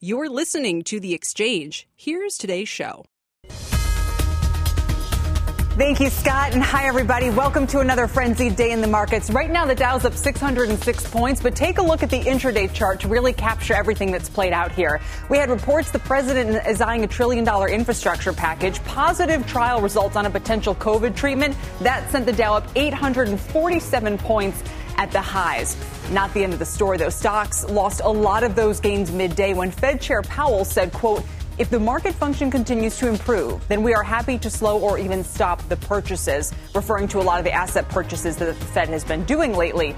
You're listening to The Exchange. Here's today's show. Thank you, Scott. And hi, everybody. Welcome to another frenzied day in the markets. Right now, the Dow's up 606 points, but take a look at the intraday chart to really capture everything that's played out here. We had reports the president is eyeing a trillion dollar infrastructure package, positive trial results on a potential COVID treatment. That sent the Dow up 847 points at the highs. Not the end of the story, though. Stocks lost a lot of those gains midday when Fed Chair Powell said, quote, if the market function continues to improve, then we are happy to slow or even stop the purchases, referring to a lot of the asset purchases that the Fed has been doing lately.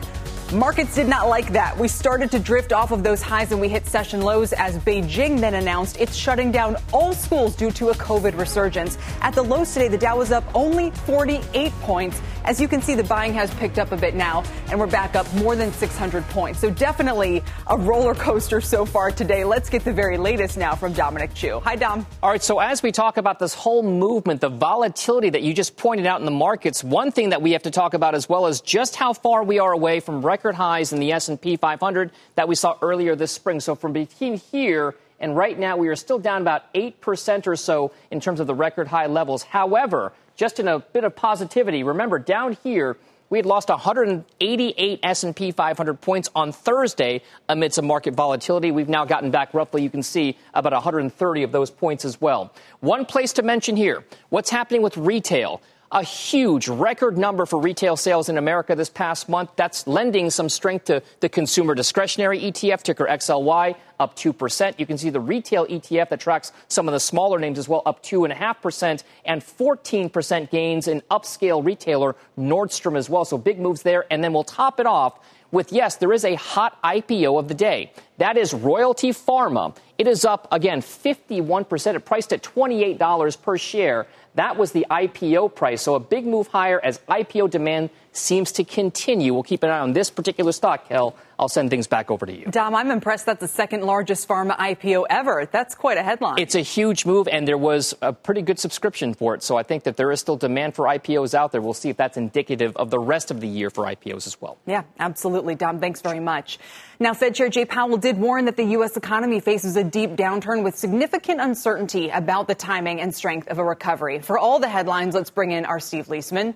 Markets did not like that. We started to drift off of those highs and we hit session lows as Beijing then announced it's shutting down all schools due to a COVID resurgence. At the lows today, the Dow was up only 48 points. As you can see, the buying has picked up a bit now and we're back up more than 600 points. So definitely a roller coaster so far today. Let's get the very latest now from Dominic Chu. Hi, Dom. All right. So as we talk about this whole movement, the volatility that you just pointed out in the markets, one thing that we have to talk about as well is just how far we are away from record highs in the S&P 500 that we saw earlier this spring. So from between here and right now, we are still down about 8% or so in terms of the record high levels. However, just in a bit of positivity, remember down here, we had lost 188 S&P 500 points on Thursday amid some market volatility. We've now gotten back roughly, you can see, about 130 of those points as well. One place to mention here, what's happening with retail a huge record number for retail sales in America this past month. That's lending some strength to the consumer discretionary ETF, ticker XLY, up 2%. You can see the retail ETF that tracks some of the smaller names as well, up 2.5%, and 14% gains in upscale retailer Nordstrom as well. So big moves there. And then we'll top it off with yes, there is a hot IPO of the day. That is Royalty Pharma. It is up again 51%. It priced at $28 per share. That was the IPO price. So a big move higher as IPO demand seems to continue. We'll keep an eye on this particular stock, Kel. I'll send things back over to you. Dom, I'm impressed that's the second largest pharma IPO ever. That's quite a headline. It's a huge move, and there was a pretty good subscription for it. So I think that there is still demand for IPOs out there. We'll see if that's indicative of the rest of the year for IPOs as well. Yeah, absolutely. Dom, thanks very much. Now, Fed Chair Jay Powell did warn that the U.S. economy faces a deep downturn with significant uncertainty about the timing and strength of a recovery. For all the headlines, let's bring in our Steve Liesman.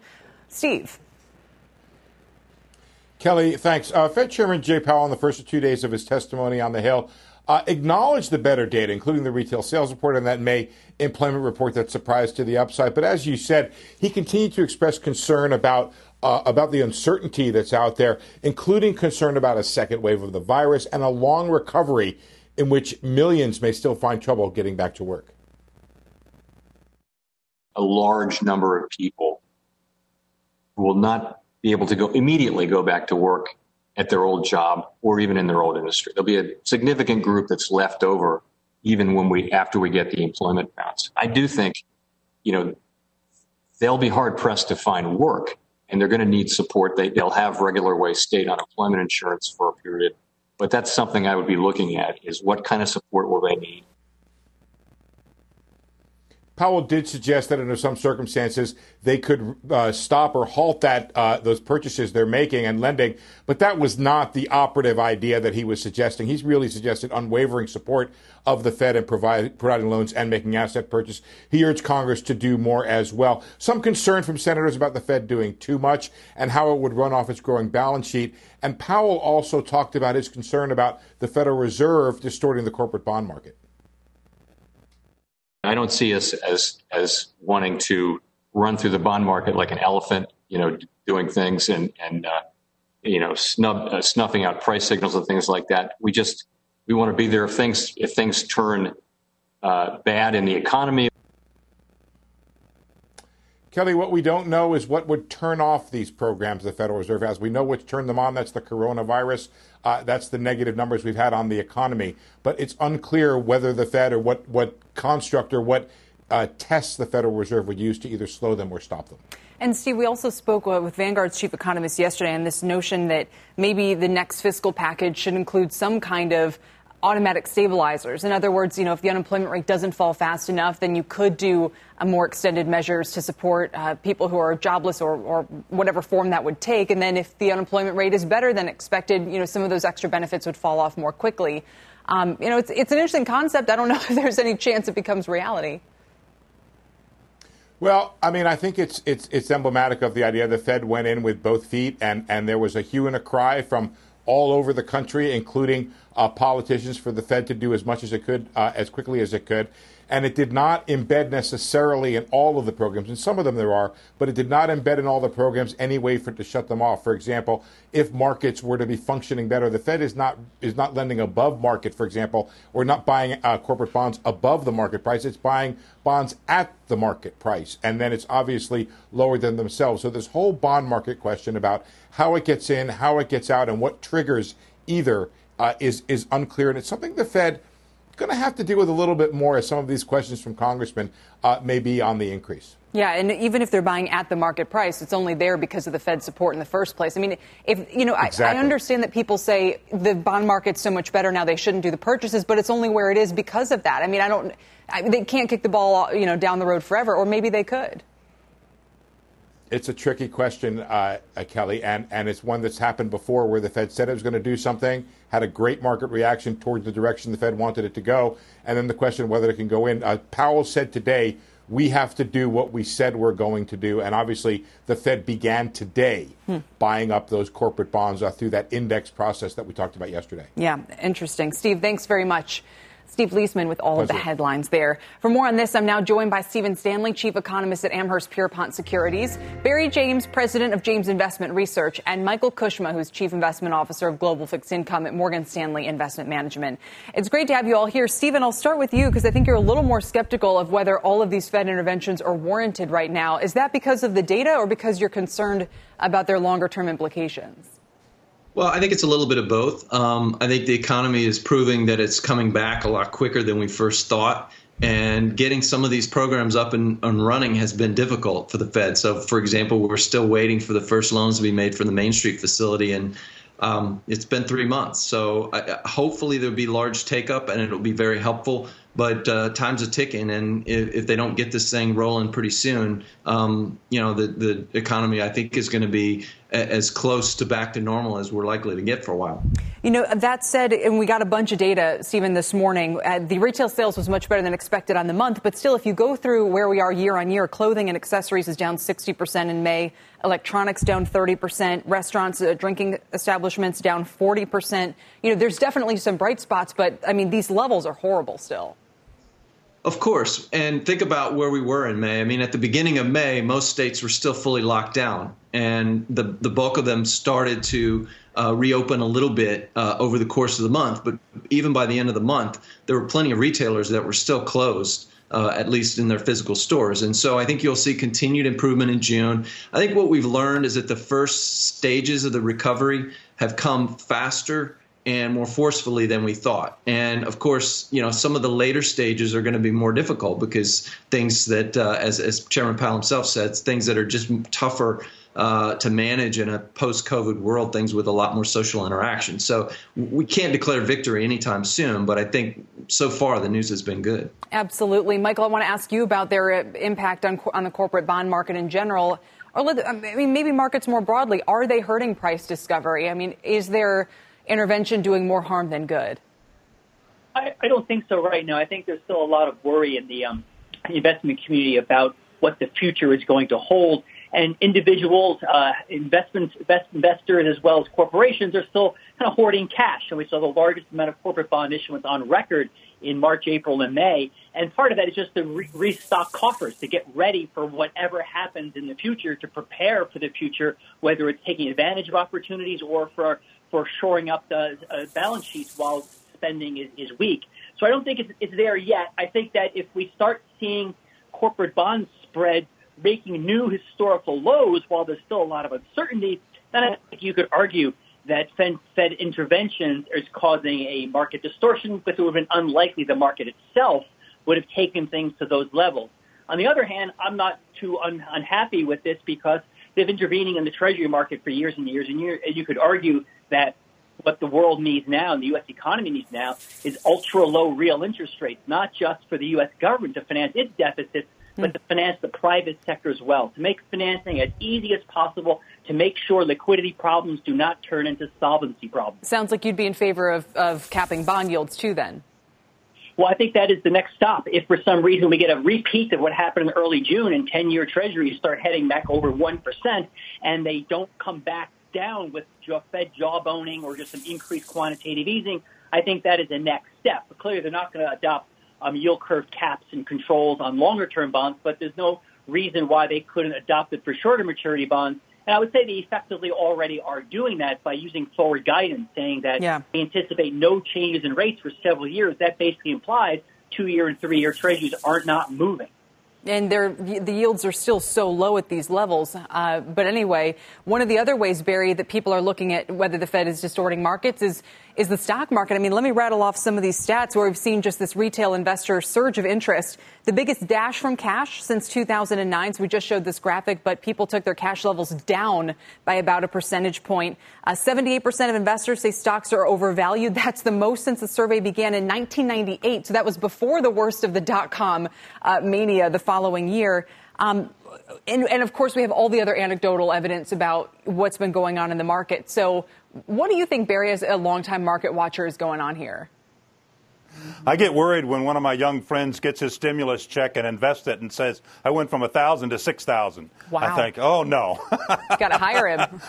Steve. Kelly, thanks. Uh, Fed Chairman Jay Powell, in the first two days of his testimony on the Hill, uh, acknowledged the better data, including the retail sales report and that May employment report that surprised to the upside. But as you said, he continued to express concern about uh, about the uncertainty that's out there, including concern about a second wave of the virus and a long recovery in which millions may still find trouble getting back to work. A large number of people will not be able to go immediately go back to work at their old job or even in their old industry. There'll be a significant group that's left over even when we after we get the employment bounce. I do think, you know, they'll be hard pressed to find work and they're going to need support. They, they'll have regular way state unemployment insurance for a period, but that's something I would be looking at is what kind of support will they need? Powell did suggest that under some circumstances they could uh, stop or halt that uh, those purchases they're making and lending, but that was not the operative idea that he was suggesting. He's really suggested unwavering support of the Fed in provide, providing loans and making asset purchase. He urged Congress to do more as well. Some concern from senators about the Fed doing too much and how it would run off its growing balance sheet. And Powell also talked about his concern about the Federal Reserve distorting the corporate bond market. I don't see us as as wanting to run through the bond market like an elephant, you know, doing things and and uh, you know snub, uh, snuffing out price signals and things like that. We just we want to be there if things if things turn uh, bad in the economy Kelly, what we don't know is what would turn off these programs the Federal Reserve has. We know what's turned them on. That's the coronavirus. Uh, that's the negative numbers we've had on the economy. But it's unclear whether the Fed or what, what construct or what uh, tests the Federal Reserve would use to either slow them or stop them. And Steve, we also spoke with Vanguard's chief economist yesterday on this notion that maybe the next fiscal package should include some kind of automatic stabilizers. In other words, you know, if the unemployment rate doesn't fall fast enough, then you could do more extended measures to support uh, people who are jobless or, or whatever form that would take. And then if the unemployment rate is better than expected, you know, some of those extra benefits would fall off more quickly. Um, you know, it's, it's an interesting concept. I don't know if there's any chance it becomes reality. Well, I mean, I think it's it's it's emblematic of the idea the Fed went in with both feet, and and there was a hue and a cry from all over the country, including uh, politicians, for the Fed to do as much as it could, uh, as quickly as it could. And it did not embed necessarily in all of the programs. and some of them there are, but it did not embed in all the programs any way for it to shut them off. For example, if markets were to be functioning better, the Fed is not is not lending above market, for example, or not buying uh, corporate bonds above the market price. It's buying bonds at the market price, and then it's obviously lower than themselves. So this whole bond market question about how it gets in, how it gets out, and what triggers either uh, is is unclear, and it's something the Fed going to have to deal with a little bit more as some of these questions from congressmen uh, may be on the increase. Yeah, and even if they're buying at the market price, it's only there because of the Fed support in the first place. I mean, if you know, exactly. I, I, understand that people say the bond market's so much better now; they shouldn't do the purchases, but it's only where it is because of that. I mean, I don't. I, they can't kick the ball, you know, down the road forever, or maybe they could. It's a tricky question, uh, uh, Kelly, and, and it's one that's happened before where the Fed said it was going to do something, had a great market reaction towards the direction the Fed wanted it to go, and then the question whether it can go in. Uh, Powell said today, we have to do what we said we're going to do. And obviously, the Fed began today hmm. buying up those corporate bonds uh, through that index process that we talked about yesterday. Yeah, interesting. Steve, thanks very much. Steve Liesman with all Pleasure. of the headlines there. For more on this, I'm now joined by Stephen Stanley, Chief Economist at Amherst Pierrepont Securities, Barry James, President of James Investment Research, and Michael Kushma, who's Chief Investment Officer of Global Fixed Income at Morgan Stanley Investment Management. It's great to have you all here. Stephen, I'll start with you because I think you're a little more skeptical of whether all of these Fed interventions are warranted right now. Is that because of the data or because you're concerned about their longer term implications? Well, I think it's a little bit of both. Um, I think the economy is proving that it's coming back a lot quicker than we first thought. And getting some of these programs up and, and, running has been difficult for the Fed. So, for example, we're still waiting for the first loans to be made for the Main Street facility, and um, it's been three months. So, I, hopefully, there'll be large take up and it'll be very helpful. But uh, time's a ticking, and if, if, they don't get this thing rolling pretty soon, um, you know, the, the economy, I think, is going to be as close to back to normal as we're likely to get for a while. You know, that said, and we got a bunch of data, Stephen, this morning. Uh, the retail sales was much better than expected on the month, but still, if you go through where we are year on year, clothing and accessories is down 60% in May, electronics down 30%, restaurants, uh, drinking establishments down 40%. You know, there's definitely some bright spots, but I mean, these levels are horrible still. Of course. And think about where we were in May. I mean, at the beginning of May, most states were still fully locked down, and the, the bulk of them started to uh, reopen a little bit uh, over the course of the month. But even by the end of the month, there were plenty of retailers that were still closed. Uh, at least in their physical stores. And so I think you'll see continued improvement in June. I think what we've learned is that the first stages of the recovery have come faster and more forcefully than we thought. And of course, you know, some of the later stages are going to be more difficult because things that, uh, as, as Chairman Powell himself said, things that are just tougher uh, to manage in a post-COVID world, things with a lot more social interaction. So we can't declare victory anytime soon, but I think so far the news has been good. Absolutely, Michael. I want to ask you about their uh, impact on on the corporate bond market in general. Or I mean, maybe markets more broadly. Are they hurting price discovery? I mean, is there intervention doing more harm than good? I, I don't think so right now. I think there's still a lot of worry in the um, investment community about what the future is going to hold. And individuals, uh, investments, invest, investors, as well as corporations are still kind of hoarding cash. And we saw the largest amount of corporate bond issuance on record in March, April, and May. And part of that is just to re- restock coffers to get ready for whatever happens in the future, to prepare for the future, whether it's taking advantage of opportunities or for for shoring up the uh, balance sheets while spending is, is weak. So I don't think it's, it's there yet. I think that if we start seeing corporate bond spread making new historical lows while there's still a lot of uncertainty, then I think you could argue that Fed, Fed interventions is causing a market distortion, but it would have been unlikely the market itself would have taken things to those levels. On the other hand, I'm not too un- unhappy with this because they've been intervening in the treasury market for years and years and years. And you could argue that what the world needs now and the U.S. economy needs now is ultra low real interest rates, not just for the U.S. government to finance its deficits, but hmm. to finance the private sector as well, to make financing as easy as possible, to make sure liquidity problems do not turn into solvency problems. Sounds like you'd be in favor of, of capping bond yields too, then. Well, I think that is the next stop. If for some reason we get a repeat of what happened in early June and 10 year treasuries start heading back over 1% and they don't come back down with Fed jawboning or just some increased quantitative easing, I think that is the next step. But clearly, they're not going to adopt um, yield curve caps and controls on longer term bonds, but there's no reason why they couldn't adopt it for shorter maturity bonds. And I would say they effectively already are doing that by using forward guidance, saying that yeah. they anticipate no changes in rates for several years. That basically implies two year and three year treasuries are not moving and the yields are still so low at these levels. Uh, but anyway, one of the other ways, Barry, that people are looking at whether the Fed is distorting markets is is the stock market. I mean, let me rattle off some of these stats where we've seen just this retail investor surge of interest. The biggest dash from cash since 2009. So we just showed this graphic, but people took their cash levels down by about a percentage point. Uh, 78% of investors say stocks are overvalued. That's the most since the survey began in 1998. So that was before the worst of the dot com uh, mania the following year. Um, and, and, of course, we have all the other anecdotal evidence about what's been going on in the market. So, what do you think, Barry, as a longtime market watcher, is going on here? I get worried when one of my young friends gets his stimulus check and invests it and says, I went from a 1000 to 6000 Wow. I think, oh no. Got to hire him.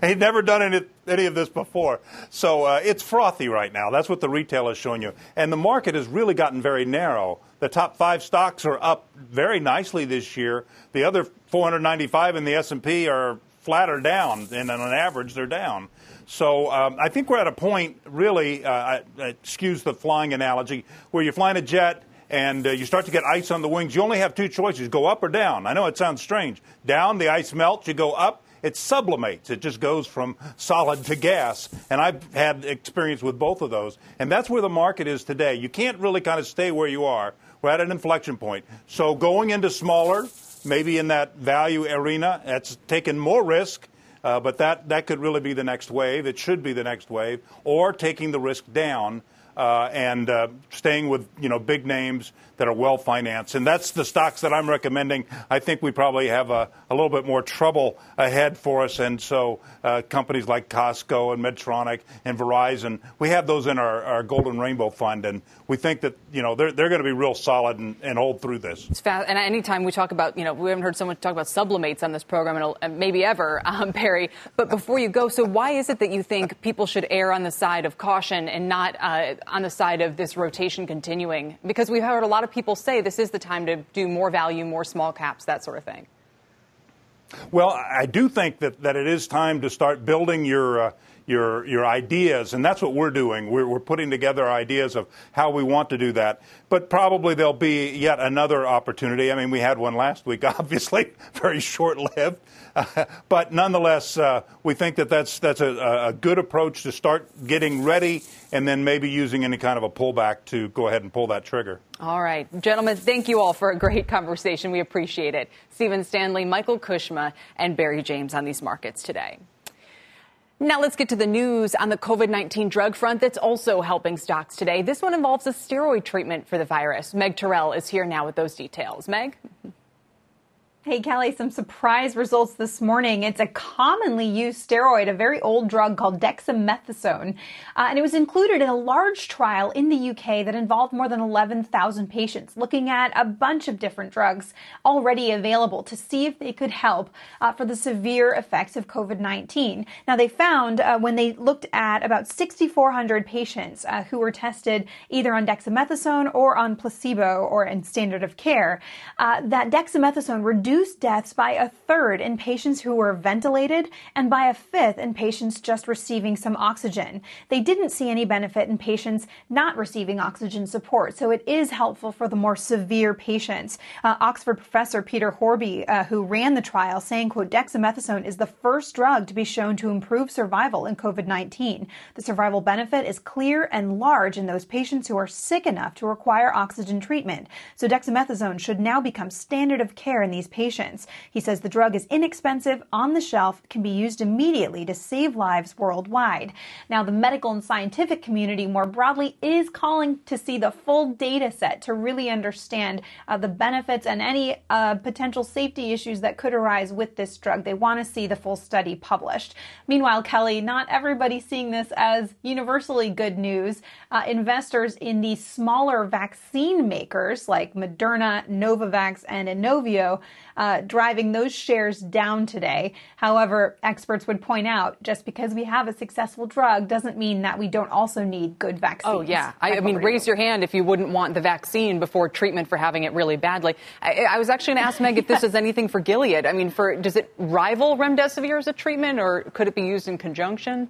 He'd never done any, any of this before. So uh, it's frothy right now. That's what the retail is showing you. And the market has really gotten very narrow. The top five stocks are up very nicely this year. The other 495 in the S&P are flat or down, and on an average, they're down. So um, I think we're at a point, really, uh, excuse the flying analogy, where you're flying a jet and uh, you start to get ice on the wings. You only have two choices go up or down. I know it sounds strange. Down, the ice melts, you go up. It sublimates. It just goes from solid to gas. And I've had experience with both of those. And that's where the market is today. You can't really kind of stay where you are. We're at an inflection point. So going into smaller, maybe in that value arena, that's taken more risk uh, but that, that could really be the next wave. It should be the next wave. Or taking the risk down uh, and uh, staying with you know big names that are well financed. And that's the stocks that I'm recommending. I think we probably have a, a little bit more trouble ahead for us. And so uh, companies like Costco and Medtronic and Verizon, we have those in our, our Golden Rainbow Fund. And we think that, you know, they're, they're going to be real solid and, and hold through this. It's fast. And anytime we talk about, you know, we haven't heard someone talk about sublimates on this program, and maybe ever, um, Barry. But before you go, so why is it that you think people should err on the side of caution and not uh, on the side of this rotation continuing? Because we've heard a lot of people say this is the time to do more value, more small caps, that sort of thing. Well, I do think that, that it is time to start building your. Uh, your your ideas, and that's what we're doing. We're, we're putting together ideas of how we want to do that. But probably there'll be yet another opportunity. I mean, we had one last week, obviously, very short lived. but nonetheless, uh, we think that that's, that's a, a, good approach to start getting ready and then maybe using any kind of a pullback to go ahead and pull that trigger. All right. Gentlemen, thank you all for a great conversation. We appreciate it. Stephen Stanley, Michael Kushma, and Barry James on these markets today. Now let's get to the news on the COVID 19 drug front that's also helping stocks today. This one involves a steroid treatment for the virus. Meg Terrell is here now with those details. Meg? Hey, Kelly, some surprise results this morning. It's a commonly used steroid, a very old drug called dexamethasone. Uh, and it was included in a large trial in the UK that involved more than 11,000 patients, looking at a bunch of different drugs already available to see if they could help uh, for the severe effects of COVID 19. Now, they found uh, when they looked at about 6,400 patients uh, who were tested either on dexamethasone or on placebo or in standard of care, uh, that dexamethasone reduced reduced deaths by a third in patients who were ventilated and by a fifth in patients just receiving some oxygen. They didn't see any benefit in patients not receiving oxygen support, so it is helpful for the more severe patients. Uh, Oxford professor Peter Horby, uh, who ran the trial, saying, quote, dexamethasone is the first drug to be shown to improve survival in COVID-19. The survival benefit is clear and large in those patients who are sick enough to require oxygen treatment. So dexamethasone should now become standard of care in these patients. He says the drug is inexpensive, on the shelf, can be used immediately to save lives worldwide. Now, the medical and scientific community more broadly is calling to see the full data set to really understand uh, the benefits and any uh, potential safety issues that could arise with this drug. They want to see the full study published. Meanwhile, Kelly, not everybody seeing this as universally good news. Uh, investors in the smaller vaccine makers like Moderna, Novavax, and Inovio uh, driving those shares down today. However, experts would point out just because we have a successful drug doesn't mean that we don't also need good vaccines. Oh, yeah. I, I mean, raise your hand if you wouldn't want the vaccine before treatment for having it really badly. I, I was actually going to ask Meg if this is anything for Gilead. I mean, for does it rival remdesivir as a treatment, or could it be used in conjunction?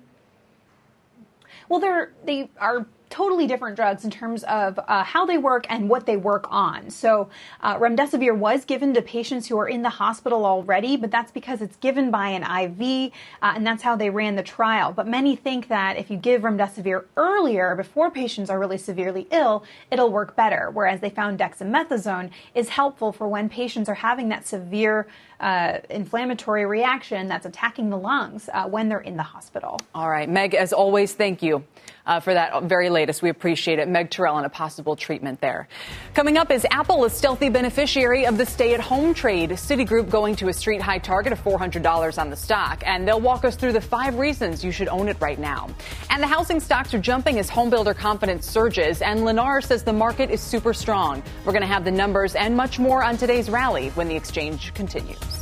Well, they're they are totally different drugs in terms of uh, how they work and what they work on. So, uh, remdesivir was given to patients who are in the hospital already, but that's because it's given by an IV, uh, and that's how they ran the trial. But many think that if you give remdesivir earlier, before patients are really severely ill, it'll work better. Whereas they found dexamethasone is helpful for when patients are having that severe uh, inflammatory reaction that's attacking the lungs uh, when they're in the hospital. All right, Meg, as always, thank you uh, for that very latest. We appreciate it. Meg Terrell on a possible treatment there. Coming up is Apple, a stealthy beneficiary of the stay at home trade. Citigroup going to a street high target of $400 on the stock. And they'll walk us through the five reasons you should own it right now. And the housing stocks are jumping as homebuilder confidence surges. And Lennar says the market is super strong. We're going to have the numbers and much more on today's rally when the exchange continues.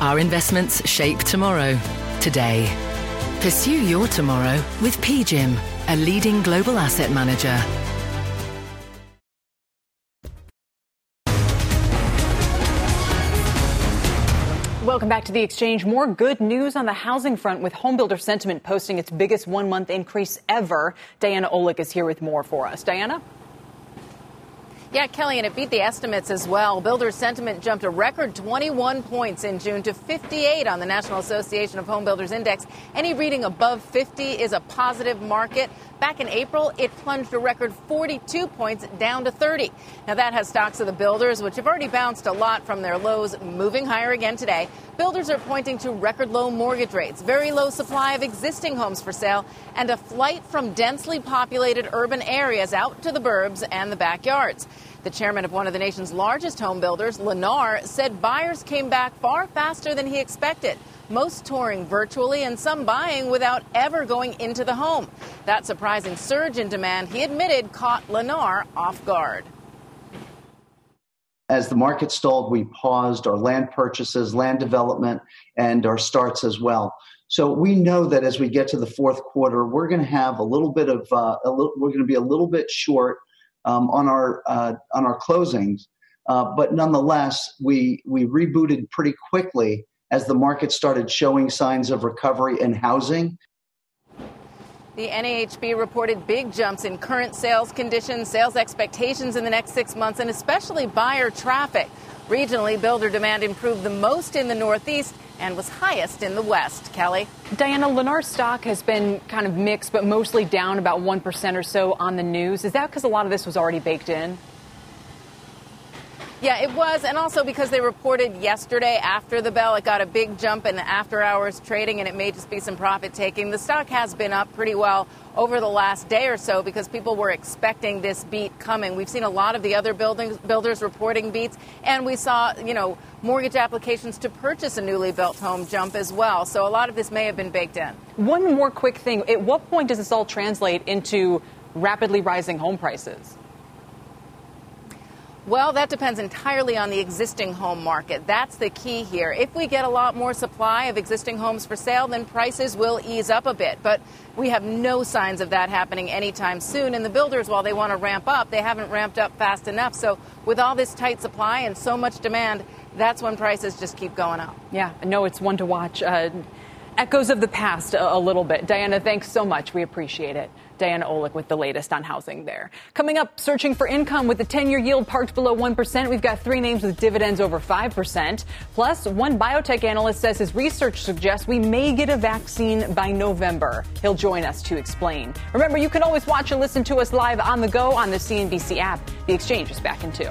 our investments shape tomorrow, today. Pursue your tomorrow with PGIM, a leading global asset manager. Welcome back to the exchange. More good news on the housing front with homebuilder sentiment posting its biggest one month increase ever. Diana Olick is here with more for us. Diana? Yeah, Kelly, and it beat the estimates as well. Builder sentiment jumped a record 21 points in June to 58 on the National Association of Home Builders Index. Any reading above 50 is a positive market. Back in April, it plunged a record 42 points down to 30. Now, that has stocks of the builders, which have already bounced a lot from their lows, moving higher again today. Builders are pointing to record low mortgage rates, very low supply of existing homes for sale, and a flight from densely populated urban areas out to the burbs and the backyards. The chairman of one of the nation's largest home builders, Lennar, said buyers came back far faster than he expected. Most touring virtually and some buying without ever going into the home. That surprising surge in demand, he admitted, caught Lennar off guard. As the market stalled, we paused our land purchases, land development, and our starts as well. So we know that as we get to the fourth quarter, we're going to have a little bit of, uh, a little, we're going to be a little bit short um, on our uh, on our closings. Uh, but nonetheless, we we rebooted pretty quickly as the market started showing signs of recovery in housing. The NAHB reported big jumps in current sales conditions, sales expectations in the next six months, and especially buyer traffic. Regionally, builder demand improved the most in the Northeast and was highest in the West. Kelly? Diana, Lennar stock has been kind of mixed, but mostly down about 1% or so on the news. Is that because a lot of this was already baked in? Yeah, it was. And also because they reported yesterday after the bell, it got a big jump in the after hours trading and it may just be some profit taking. The stock has been up pretty well over the last day or so because people were expecting this beat coming. We've seen a lot of the other buildings, builders reporting beats, and we saw, you know, mortgage applications to purchase a newly built home jump as well. So a lot of this may have been baked in. One more quick thing. At what point does this all translate into rapidly rising home prices? Well, that depends entirely on the existing home market. That's the key here. If we get a lot more supply of existing homes for sale, then prices will ease up a bit. But we have no signs of that happening anytime soon. And the builders, while they want to ramp up, they haven't ramped up fast enough. So, with all this tight supply and so much demand, that's when prices just keep going up. Yeah, no, it's one to watch. Uh, echoes of the past a, a little bit. Diana, thanks so much. We appreciate it. Diana Olick with the latest on housing there. Coming up, searching for income with the 10 year yield parked below 1%. We've got three names with dividends over 5%. Plus, one biotech analyst says his research suggests we may get a vaccine by November. He'll join us to explain. Remember, you can always watch and listen to us live on the go on the CNBC app. The exchange is back in two.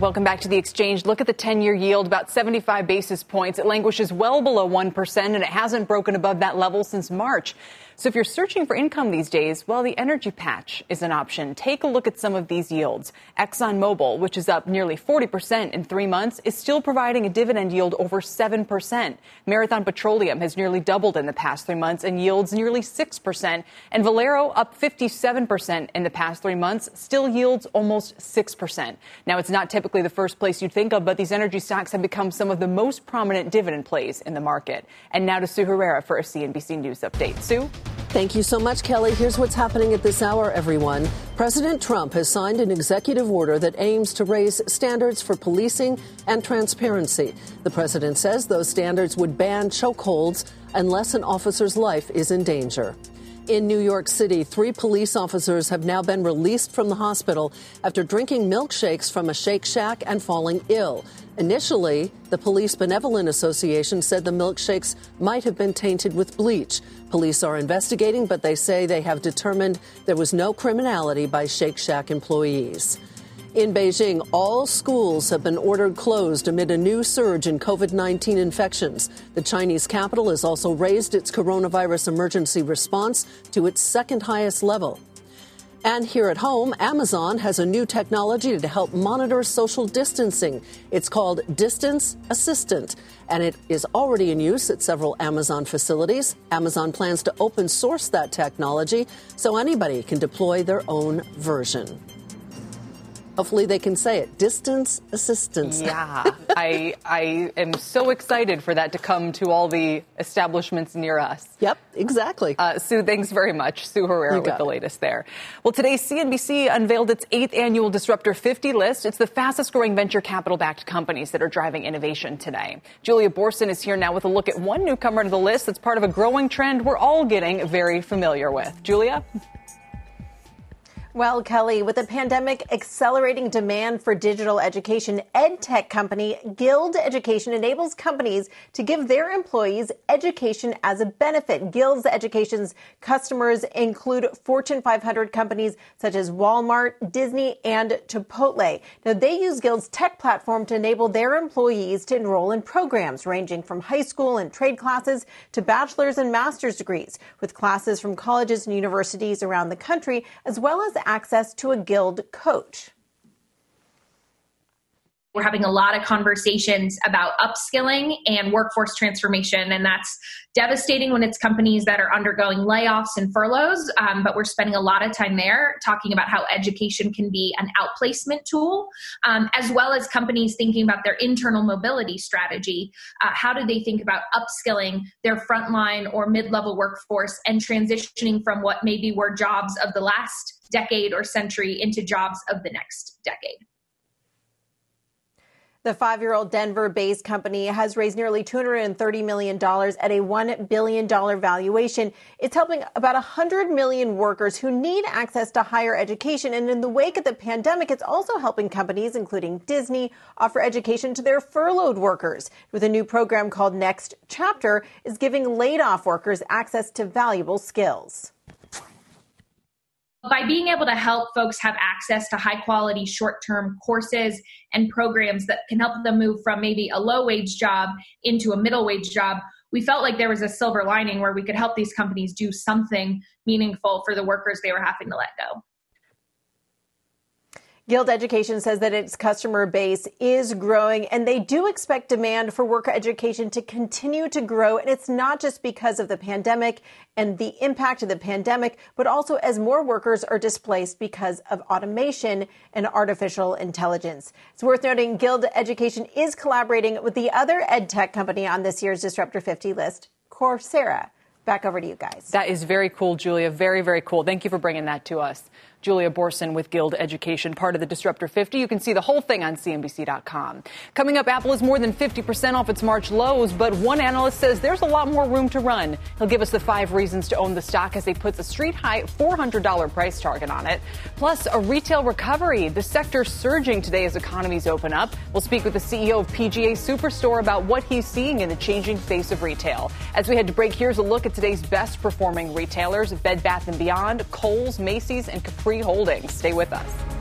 Welcome back to the exchange. Look at the 10 year yield, about 75 basis points. It languishes well below 1%, and it hasn't broken above that level since March. So if you're searching for income these days, well, the energy patch is an option. Take a look at some of these yields. ExxonMobil, which is up nearly 40% in three months, is still providing a dividend yield over 7%. Marathon Petroleum has nearly doubled in the past three months and yields nearly 6%. And Valero, up 57% in the past three months, still yields almost 6%. Now, it's not typically the first place you'd think of, but these energy stocks have become some of the most prominent dividend plays in the market. And now to Sue Herrera for a CNBC News update. Sue? Thank you so much, Kelly. Here's what's happening at this hour, everyone. President Trump has signed an executive order that aims to raise standards for policing and transparency. The president says those standards would ban chokeholds unless an officer's life is in danger. In New York City, three police officers have now been released from the hospital after drinking milkshakes from a Shake Shack and falling ill. Initially, the Police Benevolent Association said the milkshakes might have been tainted with bleach. Police are investigating, but they say they have determined there was no criminality by Shake Shack employees. In Beijing, all schools have been ordered closed amid a new surge in COVID 19 infections. The Chinese capital has also raised its coronavirus emergency response to its second highest level. And here at home, Amazon has a new technology to help monitor social distancing. It's called Distance Assistant, and it is already in use at several Amazon facilities. Amazon plans to open source that technology so anybody can deploy their own version. Hopefully, they can say it. Distance assistance. Yeah, I I am so excited for that to come to all the establishments near us. Yep, exactly. Uh, Sue, thanks very much. Sue Herrera with the latest there. Well, today CNBC unveiled its eighth annual Disruptor 50 list. It's the fastest growing venture capital backed companies that are driving innovation today. Julia Boorstin is here now with a look at one newcomer to the list that's part of a growing trend we're all getting very familiar with. Julia. Well, Kelly, with the pandemic accelerating demand for digital education, EdTech company Guild Education enables companies to give their employees education as a benefit. Guild's Education's customers include Fortune 500 companies such as Walmart, Disney, and Chipotle. Now, they use Guild's tech platform to enable their employees to enroll in programs ranging from high school and trade classes to bachelor's and master's degrees, with classes from colleges and universities around the country, as well as access to a guild coach. We're having a lot of conversations about upskilling and workforce transformation, and that's devastating when it's companies that are undergoing layoffs and furloughs. Um, but we're spending a lot of time there talking about how education can be an outplacement tool, um, as well as companies thinking about their internal mobility strategy. Uh, how do they think about upskilling their frontline or mid level workforce and transitioning from what maybe were jobs of the last decade or century into jobs of the next decade? The five year old Denver based company has raised nearly $230 million at a $1 billion valuation. It's helping about 100 million workers who need access to higher education. And in the wake of the pandemic, it's also helping companies, including Disney, offer education to their furloughed workers. With a new program called Next Chapter, is giving laid off workers access to valuable skills by being able to help folks have access to high quality short term courses and programs that can help them move from maybe a low wage job into a middle wage job, we felt like there was a silver lining where we could help these companies do something meaningful for the workers they were having to let go. Guild Education says that its customer base is growing and they do expect demand for worker education to continue to grow. And it's not just because of the pandemic and the impact of the pandemic, but also as more workers are displaced because of automation and artificial intelligence. It's worth noting Guild Education is collaborating with the other ed tech company on this year's Disruptor 50 list, Coursera. Back over to you guys. That is very cool, Julia. Very, very cool. Thank you for bringing that to us. Julia Boorstin with Guild Education, part of the Disruptor 50. You can see the whole thing on CNBC.com. Coming up, Apple is more than 50% off its March lows, but one analyst says there's a lot more room to run. He'll give us the five reasons to own the stock as he puts a street high $400 price target on it. Plus, a retail recovery. The sector surging today as economies open up. We'll speak with the CEO of PGA Superstore about what he's seeing in the changing face of retail. As we head to break, here's a look at today's best performing retailers Bed Bath & Beyond, Kohl's, Macy's, and Capri Free Holdings. Stay with us.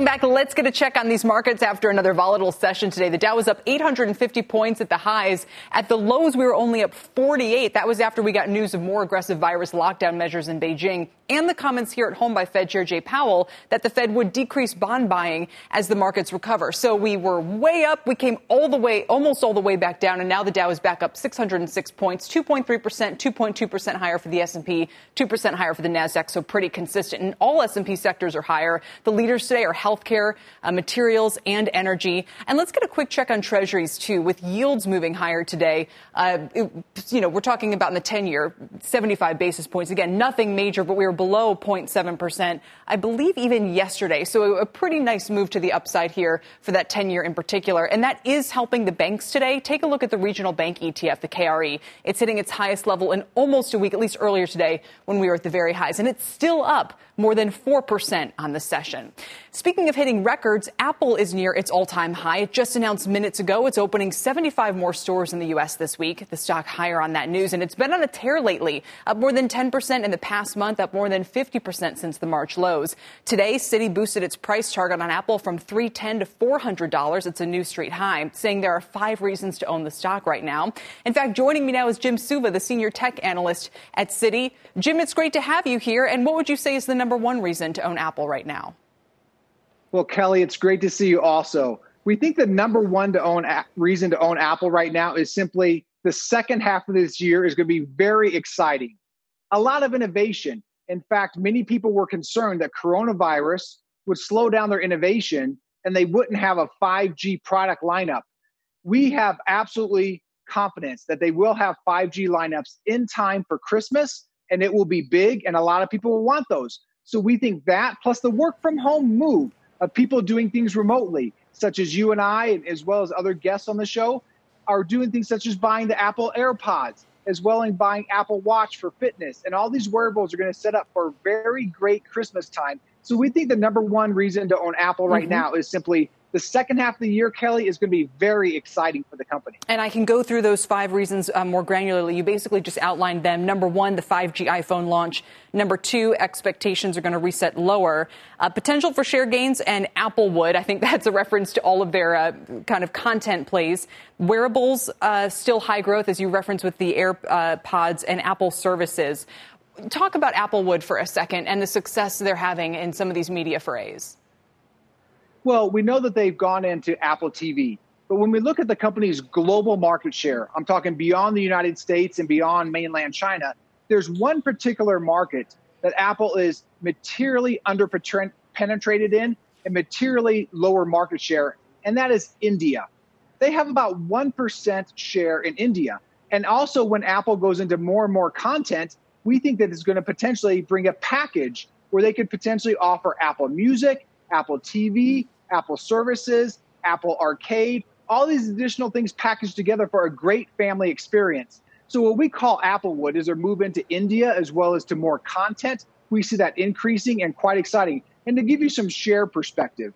Welcome back. Let's get a check on these markets after another volatile session today. The Dow was up 850 points at the highs. At the lows, we were only up 48. That was after we got news of more aggressive virus lockdown measures in Beijing and the comments here at home by Fed Chair Jay Powell that the Fed would decrease bond buying as the markets recover. So we were way up. We came all the way, almost all the way back down. And now the Dow is back up 606 points, 2.3%, 2.2% higher for the S&P, 2% higher for the NASDAQ. So pretty consistent. And all S&P sectors are higher. The leaders today are healthcare, uh, materials, and energy. And let's get a quick check on treasuries, too, with yields moving higher today. Uh, it, you know, we're talking about in the 10 year, 75 basis points. Again, nothing major, but we were below 0.7%, I believe even yesterday. So a pretty nice move to the upside here for that 10 year in particular. And that is helping the banks today. Take a look at the regional bank ETF, the KRE. It's hitting its highest level in almost a week, at least earlier today when we were at the very highs. And it's still up more than 4% on the session. Speaking of hitting records, Apple is near its all time high. It just announced minutes ago it's opening 75 more stores in the U.S. this week. The stock higher on that news, and it's been on a tear lately, up more than 10% in the past month, up more than 50% since the March lows. Today, Citi boosted its price target on Apple from 310 to $400. It's a new street high, saying there are five reasons to own the stock right now. In fact, joining me now is Jim Suva, the senior tech analyst at Citi. Jim, it's great to have you here. And what would you say is the number one reason to own Apple right now? Well, Kelly, it's great to see you also. We think the number one to own reason to own Apple right now is simply the second half of this year is going to be very exciting. A lot of innovation. In fact, many people were concerned that coronavirus would slow down their innovation and they wouldn't have a 5G product lineup. We have absolutely confidence that they will have 5G lineups in time for Christmas and it will be big, and a lot of people will want those. So we think that plus the work from home move of people doing things remotely, such as you and I, as well as other guests on the show, are doing things such as buying the Apple AirPods, as well as buying Apple Watch for fitness. And all these wearables are going to set up for very great Christmas time. So we think the number one reason to own Apple right mm-hmm. now is simply the second half of the year, Kelly, is going to be very exciting for the company. And I can go through those five reasons uh, more granularly. You basically just outlined them. Number one, the 5G iPhone launch. Number two, expectations are going to reset lower. Uh, potential for share gains and Applewood. I think that's a reference to all of their uh, kind of content plays. Wearables, uh, still high growth, as you referenced with the AirPods and Apple services. Talk about Applewood for a second and the success they're having in some of these media forays. Well, we know that they've gone into Apple TV. But when we look at the company's global market share, I'm talking beyond the United States and beyond mainland China, there's one particular market that Apple is materially underpenetrated in and materially lower market share, and that is India. They have about 1% share in India. And also, when Apple goes into more and more content, we think that it's going to potentially bring a package where they could potentially offer Apple Music Apple TV, Apple Services, Apple Arcade, all these additional things packaged together for a great family experience. So, what we call Applewood is a move into India as well as to more content. We see that increasing and quite exciting. And to give you some share perspective,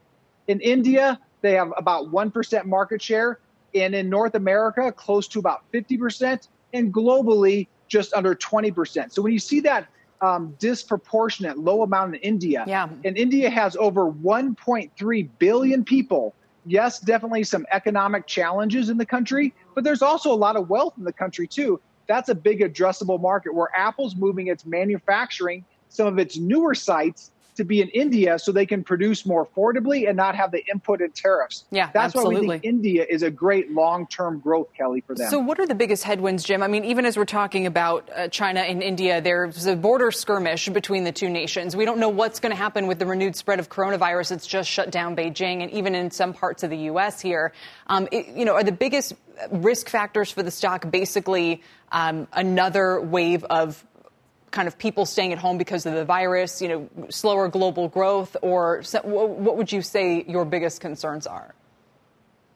in India, they have about 1% market share, and in North America, close to about 50%, and globally, just under 20%. So, when you see that um, disproportionate low amount in India. Yeah. And India has over 1.3 billion people. Yes, definitely some economic challenges in the country, but there's also a lot of wealth in the country too. That's a big addressable market where Apple's moving its manufacturing, some of its newer sites to be in India so they can produce more affordably and not have the input and tariffs. Yeah, that's absolutely. why we think India is a great long-term growth, Kelly, for them. So, what are the biggest headwinds, Jim? I mean, even as we're talking about uh, China and India, there's a border skirmish between the two nations. We don't know what's going to happen with the renewed spread of coronavirus. It's just shut down Beijing and even in some parts of the U.S. here. Um, it, you know, are the biggest risk factors for the stock basically um, another wave of kind of people staying at home because of the virus, you know, slower global growth, or what would you say your biggest concerns are?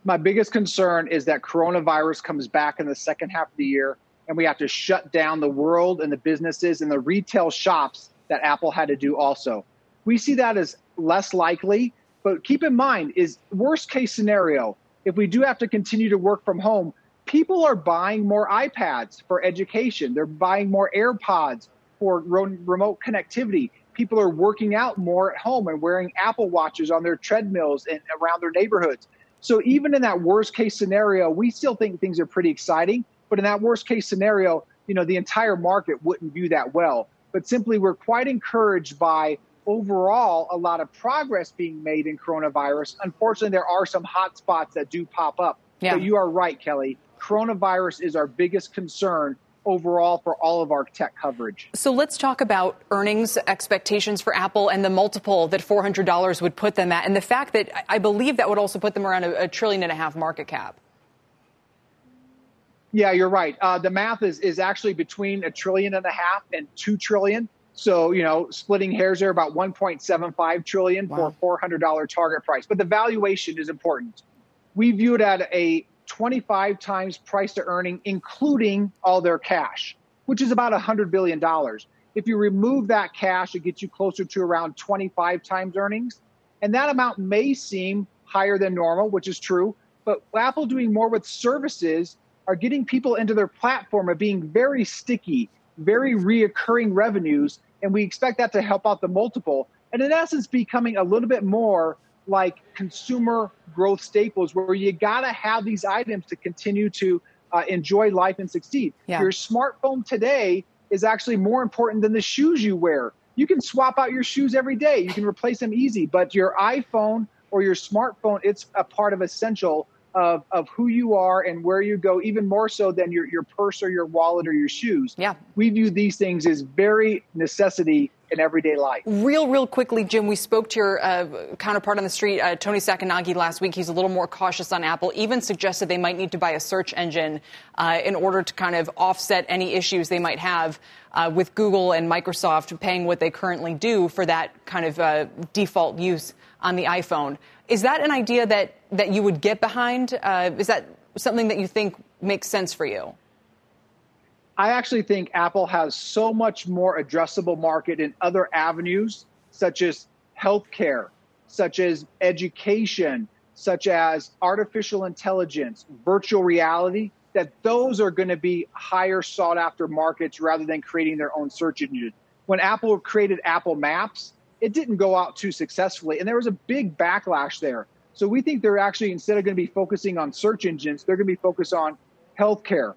My biggest concern is that coronavirus comes back in the second half of the year and we have to shut down the world and the businesses and the retail shops that Apple had to do also. We see that as less likely, but keep in mind is worst case scenario, if we do have to continue to work from home, people are buying more iPads for education. They're buying more AirPods for remote connectivity. People are working out more at home and wearing Apple Watches on their treadmills and around their neighborhoods. So even in that worst case scenario, we still think things are pretty exciting. But in that worst case scenario, you know, the entire market wouldn't do that well. But simply, we're quite encouraged by overall a lot of progress being made in coronavirus. Unfortunately, there are some hot spots that do pop up. Yeah. But you are right, Kelly. Coronavirus is our biggest concern overall for all of our tech coverage. So let's talk about earnings expectations for Apple and the multiple that $400 would put them at, and the fact that I believe that would also put them around a, a trillion and a half market cap. Yeah, you're right. Uh, the math is is actually between a trillion and a half and two trillion. So you know, splitting hairs there, about 1.75 trillion wow. for $400 target price. But the valuation is important. We view it at a 25 times price to earning, including all their cash, which is about $100 billion. If you remove that cash, it gets you closer to around 25 times earnings. And that amount may seem higher than normal, which is true. But Apple doing more with services are getting people into their platform of being very sticky, very reoccurring revenues. And we expect that to help out the multiple. And in essence, becoming a little bit more like consumer growth staples where you got to have these items to continue to uh, enjoy life and succeed. Yeah. Your smartphone today is actually more important than the shoes you wear. You can swap out your shoes every day. You can replace them easy, but your iPhone or your smartphone, it's a part of essential of, of who you are and where you go, even more so than your, your purse or your wallet or your shoes. Yeah. We view these things as very necessity in everyday life. Real, real quickly, Jim, we spoke to your uh, counterpart on the street, uh, Tony Sacconaghi, last week. He's a little more cautious on Apple, even suggested they might need to buy a search engine uh, in order to kind of offset any issues they might have uh, with Google and Microsoft paying what they currently do for that kind of uh, default use on the iPhone. Is that an idea that, that you would get behind? Uh, is that something that you think makes sense for you? I actually think Apple has so much more addressable market in other avenues, such as healthcare, such as education, such as artificial intelligence, virtual reality, that those are going to be higher sought after markets rather than creating their own search engine. When Apple created Apple Maps, it didn't go out too successfully, and there was a big backlash there. So we think they're actually, instead of going to be focusing on search engines, they're going to be focused on healthcare.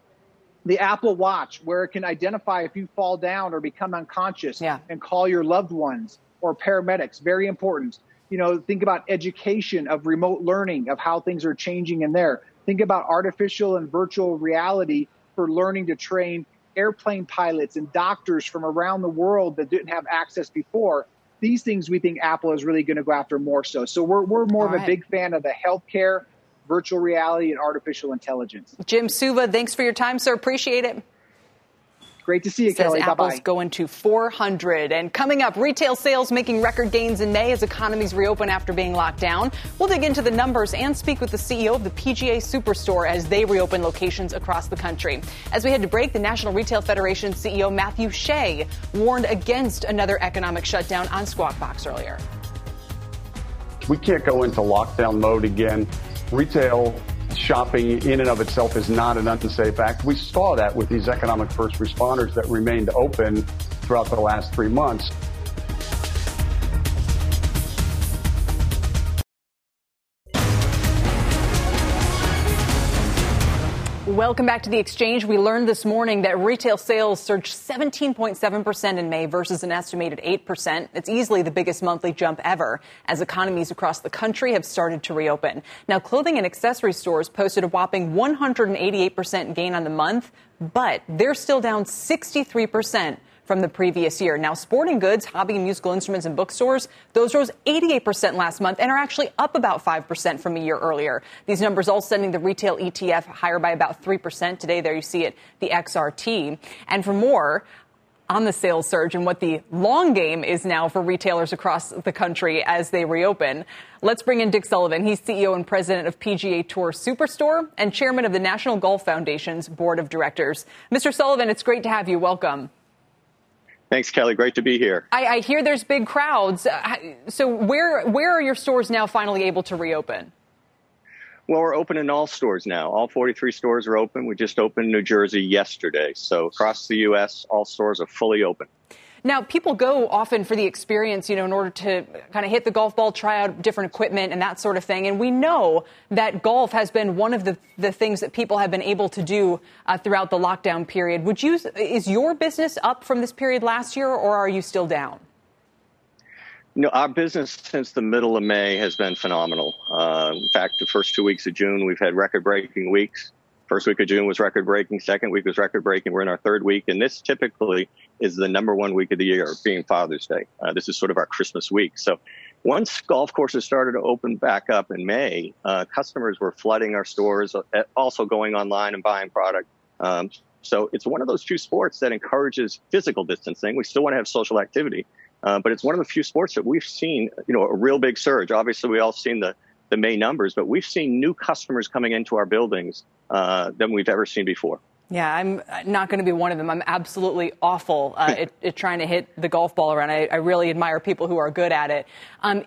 The Apple Watch, where it can identify if you fall down or become unconscious yeah. and call your loved ones or paramedics, very important. You know, think about education of remote learning, of how things are changing in there. Think about artificial and virtual reality for learning to train airplane pilots and doctors from around the world that didn't have access before these things we think Apple is really going to go after more so. So we're, we're more All of right. a big fan of the healthcare, virtual reality, and artificial intelligence. Jim Suva, thanks for your time, sir. Appreciate it. Great to see you, Says Kelly. Apple's Bye-bye. going to 400. And coming up, retail sales making record gains in May as economies reopen after being locked down. We'll dig into the numbers and speak with the CEO of the PGA Superstore as they reopen locations across the country. As we head to break, the National Retail Federation CEO Matthew Shay warned against another economic shutdown on Squawk Box earlier. We can't go into lockdown mode again. Retail shopping in and of itself is not an unsafe act. We saw that with these economic first responders that remained open throughout the last three months. Welcome back to the exchange. We learned this morning that retail sales surged 17.7% in May versus an estimated 8%. It's easily the biggest monthly jump ever as economies across the country have started to reopen. Now, clothing and accessory stores posted a whopping 188% gain on the month, but they're still down 63% from the previous year. Now, sporting goods, hobby and musical instruments, and bookstores, those rose 88% last month and are actually up about 5% from a year earlier. These numbers all sending the retail ETF higher by about 3% today. There you see it, the XRT. And for more, on the sales surge and what the long game is now for retailers across the country as they reopen. Let's bring in Dick Sullivan. He's CEO and president of PGA Tour Superstore and chairman of the National Golf Foundation's board of directors. Mr. Sullivan, it's great to have you. Welcome. Thanks, Kelly. Great to be here. I, I hear there's big crowds. Uh, so where where are your stores now finally able to reopen? Well, we're open in all stores now. All 43 stores are open. We just opened New Jersey yesterday. So across the U.S., all stores are fully open. Now, people go often for the experience, you know, in order to kind of hit the golf ball, try out different equipment and that sort of thing. And we know that golf has been one of the, the things that people have been able to do uh, throughout the lockdown period. Would you, is your business up from this period last year or are you still down? No, our business since the middle of May has been phenomenal. Uh, in fact, the first two weeks of June, we've had record breaking weeks. First week of June was record breaking. Second week was record breaking. We're in our third week, and this typically is the number one week of the year, being Father's Day. Uh, this is sort of our Christmas week. So once golf courses started to open back up in May, uh, customers were flooding our stores, uh, also going online and buying product. Um, so it's one of those few sports that encourages physical distancing. We still want to have social activity, uh, but it's one of the few sports that we've seen, you know, a real big surge. Obviously, we all seen the the May numbers, but we've seen new customers coming into our buildings uh, than we've ever seen before. Yeah, I'm not going to be one of them. I'm absolutely awful uh, at, at, trying to hit the golf ball around. I, I really admire people who are good at it. Um,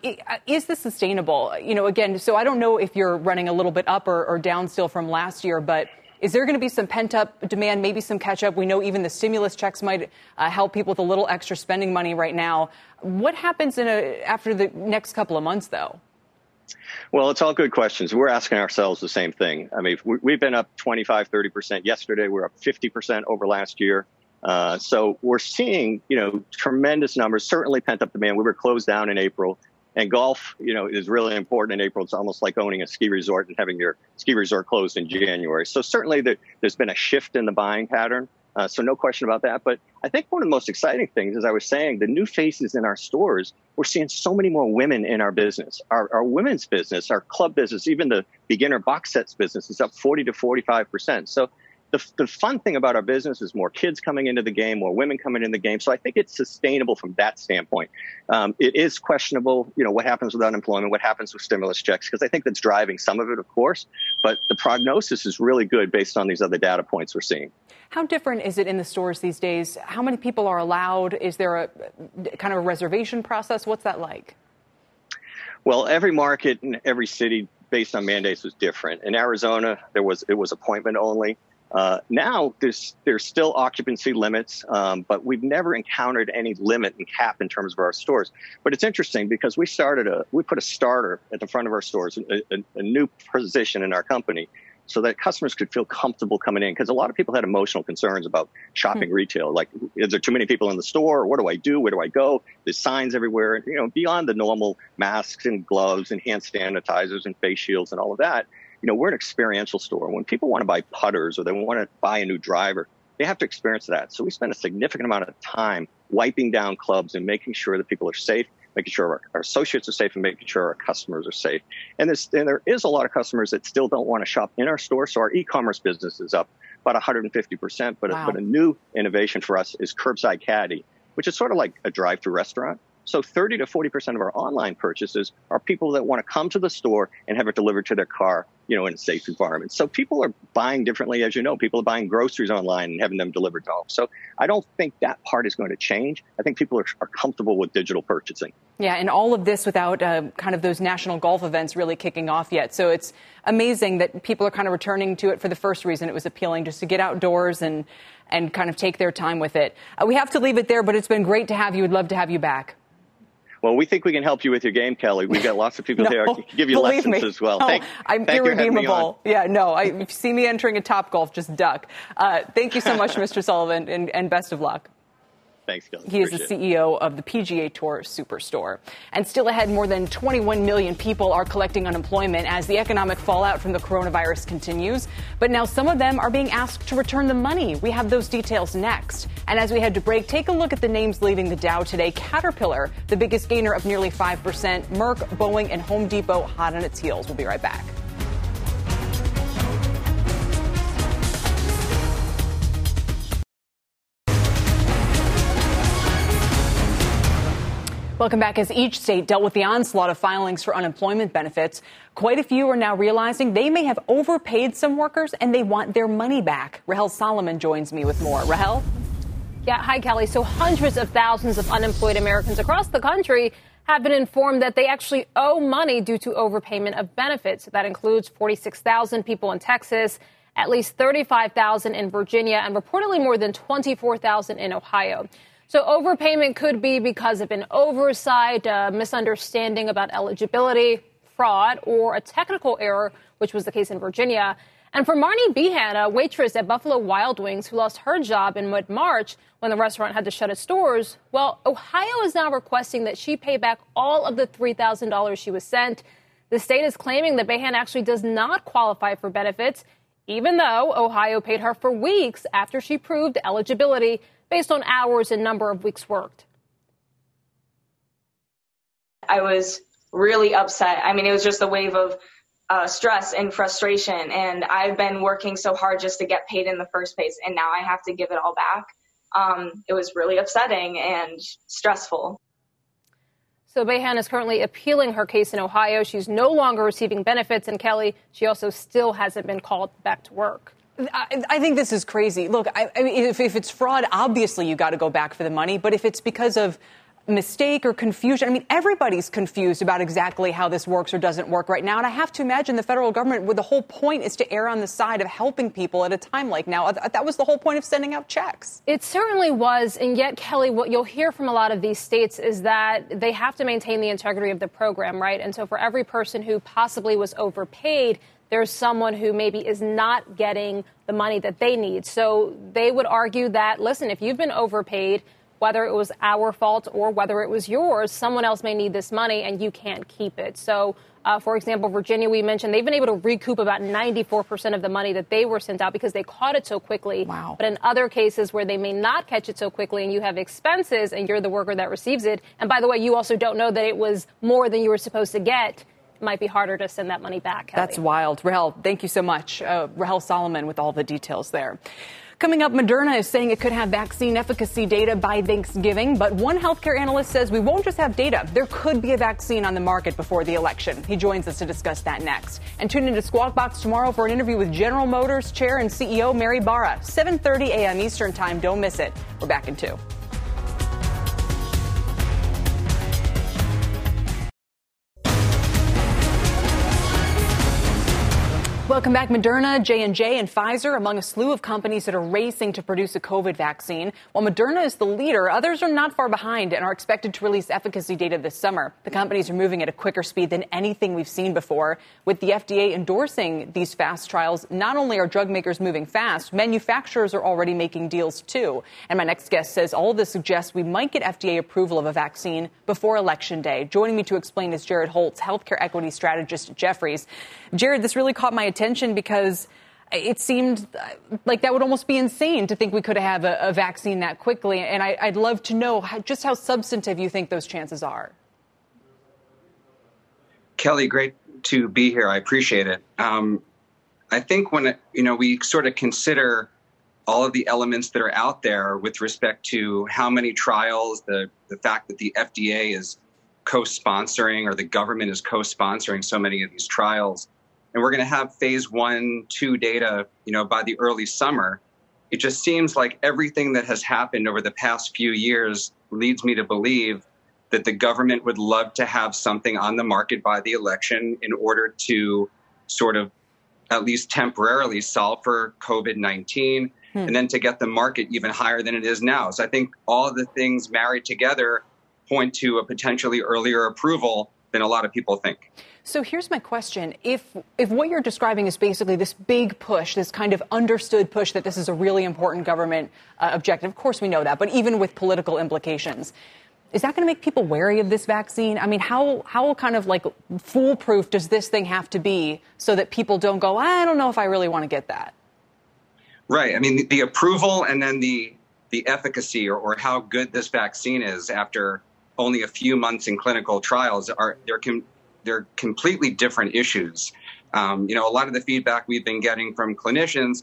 is this sustainable? You know, again, so I don't know if you're running a little bit up or, or down still from last year, but is there going to be some pent up demand, maybe some catch up? We know even the stimulus checks might uh, help people with a little extra spending money right now. What happens in a, after the next couple of months, though? Well, it's all good questions. We're asking ourselves the same thing. I mean, we've been up 25, 30% yesterday. We're up 50% over last year. Uh, so we're seeing, you know, tremendous numbers, certainly pent up demand. We were closed down in April. And golf, you know, is really important in April. It's almost like owning a ski resort and having your ski resort closed in January. So certainly there, has been a shift in the buying pattern. Uh, so no question about that. But I think one of the most exciting things, as I was saying, the new faces in our stores, we're seeing so many more women in our business. Our, our women's business, our club business, even the beginner box sets business is up 40 to 45 percent. So the, the fun thing about our business is more kids coming into the game, more women coming in the game. So I think it's sustainable from that standpoint. Um, it is questionable, you know, what happens with unemployment, what happens with stimulus checks, because I think that's driving some of it, of course. But the prognosis is really good based on these other data points we're seeing. How different is it in the stores these days? How many people are allowed? Is there a kind of a reservation process? What's that like? Well, every market and every city based on mandates was different. In Arizona, there was it was appointment only. Uh, now there's there's still occupancy limits, um, but we've never encountered any limit and cap in terms of our stores. But it's interesting because we started a we put a starter at the front of our stores, a, a, a new position in our company, so that customers could feel comfortable coming in. Because a lot of people had emotional concerns about shopping hmm. retail, like is there too many people in the store? What do I do? Where do I go? There's signs everywhere. You know, beyond the normal masks and gloves and hand sanitizers and face shields and all of that you know, we're an experiential store. When people want to buy putters or they want to buy a new driver, they have to experience that. So we spend a significant amount of time wiping down clubs and making sure that people are safe, making sure our, our associates are safe, and making sure our customers are safe. And, and there is a lot of customers that still don't want to shop in our store. So our e-commerce business is up about 150%. But, wow. a, but a new innovation for us is Curbside Caddy, which is sort of like a drive-through restaurant. So 30 to 40% of our online purchases are people that want to come to the store and have it delivered to their car, you know, in a safe environment. So people are buying differently, as you know. People are buying groceries online and having them delivered to home. So I don't think that part is going to change. I think people are, are comfortable with digital purchasing. Yeah, and all of this without uh, kind of those national golf events really kicking off yet. So it's amazing that people are kind of returning to it for the first reason it was appealing, just to get outdoors and and kind of take their time with it. Uh, we have to leave it there, but it's been great to have you. We'd love to have you back. Well, we think we can help you with your game, Kelly. We've got lots of people no, here to give you lessons me. as well. No, thank, I'm thank irredeemable. Yeah, no. I, if you see me entering a Topgolf, just duck. Uh, thank you so much, Mr. Sullivan, and, and best of luck. Thanks, Kelly. He is the CEO of the PGA Tour Superstore. And still ahead, more than 21 million people are collecting unemployment as the economic fallout from the coronavirus continues. But now some of them are being asked to return the money. We have those details next. And as we head to break, take a look at the names leading the Dow today. Caterpillar, the biggest gainer of nearly 5%. Merck, Boeing, and Home Depot hot on its heels. We'll be right back. Welcome back. As each state dealt with the onslaught of filings for unemployment benefits, quite a few are now realizing they may have overpaid some workers and they want their money back. Rahel Solomon joins me with more. Rahel? Yeah, hi, Kelly. So hundreds of thousands of unemployed Americans across the country have been informed that they actually owe money due to overpayment of benefits. That includes 46,000 people in Texas, at least 35,000 in Virginia, and reportedly more than 24,000 in Ohio. So overpayment could be because of an oversight, a misunderstanding about eligibility, fraud, or a technical error, which was the case in Virginia. And for Marnie Behan, a waitress at Buffalo Wild Wings who lost her job in mid March when the restaurant had to shut its doors, well, Ohio is now requesting that she pay back all of the $3,000 she was sent. The state is claiming that Behan actually does not qualify for benefits, even though Ohio paid her for weeks after she proved eligibility based on hours and number of weeks worked. I was really upset. I mean, it was just a wave of uh, stress and frustration. And I've been working so hard just to get paid in the first place, and now I have to give it all back. Um, it was really upsetting and stressful. So Behan is currently appealing her case in Ohio. She's no longer receiving benefits, and Kelly, she also still hasn't been called back to work. I, I, think this is crazy. Look, I, I mean, if, if, it's fraud, obviously you got to go back for the money. But if it's because of mistake or confusion, I mean, everybody's confused about exactly how this works or doesn't work right now. And I have to imagine the federal government, the whole point is to err on the side of helping people at a time like now. That was the whole point of sending out checks. It certainly was. And yet, Kelly, what you'll hear from a lot of these states is that they have to maintain the integrity of the program, right? And so for every person who possibly was overpaid, there's someone who maybe is not getting the money that they need. So they would argue that, listen, if you've been overpaid, whether it was our fault or whether it was yours, someone else may need this money and you can't keep it. So, uh, for example, Virginia, we mentioned they've been able to recoup about 94% of the money that they were sent out because they caught it so quickly. Wow. But in other cases where they may not catch it so quickly and you have expenses and you're the worker that receives it, and by the way, you also don't know that it was more than you were supposed to get, might be harder to send that money back. That's wild. Rahel, thank you so much. Uh, Rahel Solomon with all the details there. Coming up, Moderna is saying it could have vaccine efficacy data by Thanksgiving, but one healthcare analyst says we won't just have data. There could be a vaccine on the market before the election. He joins us to discuss that next. And tune into Squawk Box tomorrow for an interview with General Motors Chair and CEO Mary Barra, 7:30 a.m. Eastern Time. Don't miss it. We're back in two. Welcome back. Moderna, J&J, and Pfizer among a slew of companies that are racing to produce a COVID vaccine. While Moderna is the leader, others are not far behind and are expected to release efficacy data this summer. The companies are moving at a quicker speed than anything we've seen before. With the FDA endorsing these fast trials, not only are drug makers moving fast, manufacturers are already making deals too. And my next guest says all this suggests we might get FDA approval of a vaccine before Election Day. Joining me to explain is Jared Holz, healthcare equity strategist at Jefferies. Jared, this really caught my attention because it seemed like that would almost be insane to think we could have a, a vaccine that quickly. And I, would love to know how, just how substantive you think those chances are. Kelly, great to be here. I appreciate it. Um, I think when you know we sort of consider all of the elements that are out there with respect to how many trials, the the fact that the FDA is co-sponsoring or the government is co-sponsoring so many of these trials, and we're going to have phase one, two data, you know, by the early summer. It just seems like everything that has happened over the past few years leads me to believe that the government would love to have something on the market by the election in order to sort of at least temporarily solve for COVID 19 hmm. and then to get the market even higher than it is now. So I think all the things married together point to a potentially earlier approval than a lot of people think. So here's my question. If, if what you're describing is basically this big push, this kind of understood push that this is a really important government uh, objective, of course we know that, but even with political implications, is that going to make people wary of this vaccine? I mean, how, how kind of like foolproof does this thing have to be so that people don't go, I don't know if I really want to get that? Right. I mean, the, the approval and then the, the efficacy or, or how good this vaccine is after only a few months in clinical trials are there can they're completely different issues. Um, you know, a lot of the feedback we've been getting from clinicians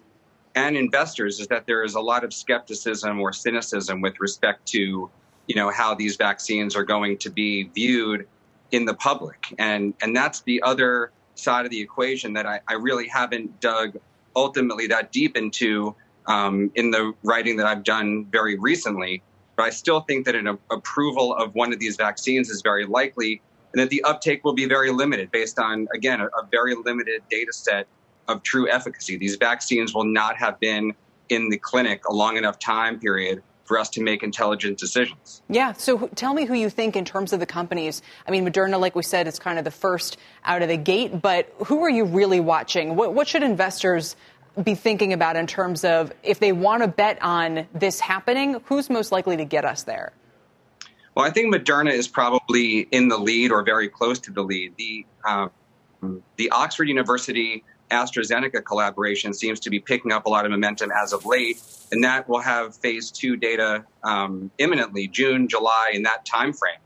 and investors is that there is a lot of skepticism or cynicism with respect to, you know, how these vaccines are going to be viewed in the public. And, and that's the other side of the equation that I, I really haven't dug ultimately that deep into um, in the writing that I've done very recently. But I still think that an a- approval of one of these vaccines is very likely and that the uptake will be very limited based on, again, a, a very limited data set of true efficacy. These vaccines will not have been in the clinic a long enough time period for us to make intelligent decisions. Yeah. So tell me who you think in terms of the companies. I mean, Moderna, like we said, is kind of the first out of the gate, but who are you really watching? What, what should investors be thinking about in terms of if they want to bet on this happening, who's most likely to get us there? Well, I think Moderna is probably in the lead or very close to the lead. The um, the Oxford University AstraZeneca collaboration seems to be picking up a lot of momentum as of late, and that will have phase two data um, imminently, June, July, in that time frame.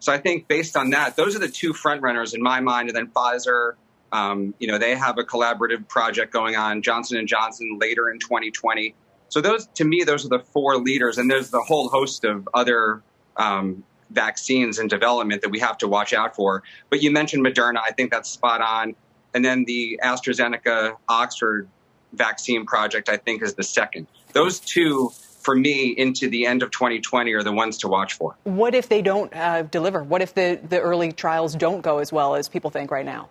So I think based on that, those are the two front runners in my mind, and then Pfizer. Um, you know, they have a collaborative project going on. Johnson and Johnson later in 2020. So those, to me, those are the four leaders, and there's the whole host of other um, vaccines in development that we have to watch out for. But you mentioned Moderna. I think that's spot on. And then the AstraZeneca Oxford vaccine project, I think, is the second. Those two, for me, into the end of 2020 are the ones to watch for. What if they don't uh, deliver? What if the, the early trials don't go as well as people think right now?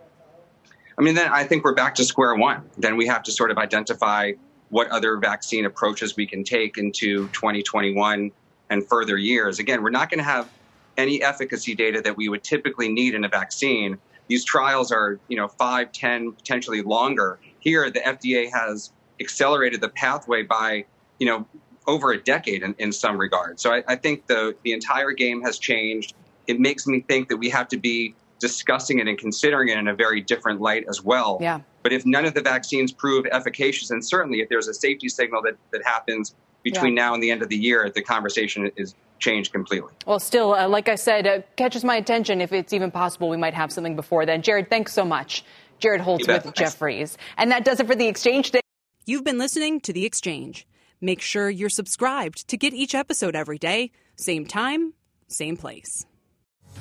I mean, then I think we're back to square one. Then we have to sort of identify what other vaccine approaches we can take into 2021 and further years. Again, we're not going to have any efficacy data that we would typically need in a vaccine. These trials are, you know, five, ten, potentially longer. Here, the FDA has accelerated the pathway by, you know, over a decade in, in some regard. So I, I think the the entire game has changed. It makes me think that we have to be discussing it and considering it in a very different light as well. Yeah. But if none of the vaccines prove efficacious, and certainly if there's a safety signal that, that happens between Yeah. now and the end of the year, the conversation is changed completely. Well, still, uh, like I said, uh, catches my attention. If it's even possible, we might have something before then. Jared, thanks so much. Jared Holz with Thanks. Jefferies. And that does it for the exchange today. You've been listening to The Exchange. Make sure you're subscribed to get each episode every day, same time, same place.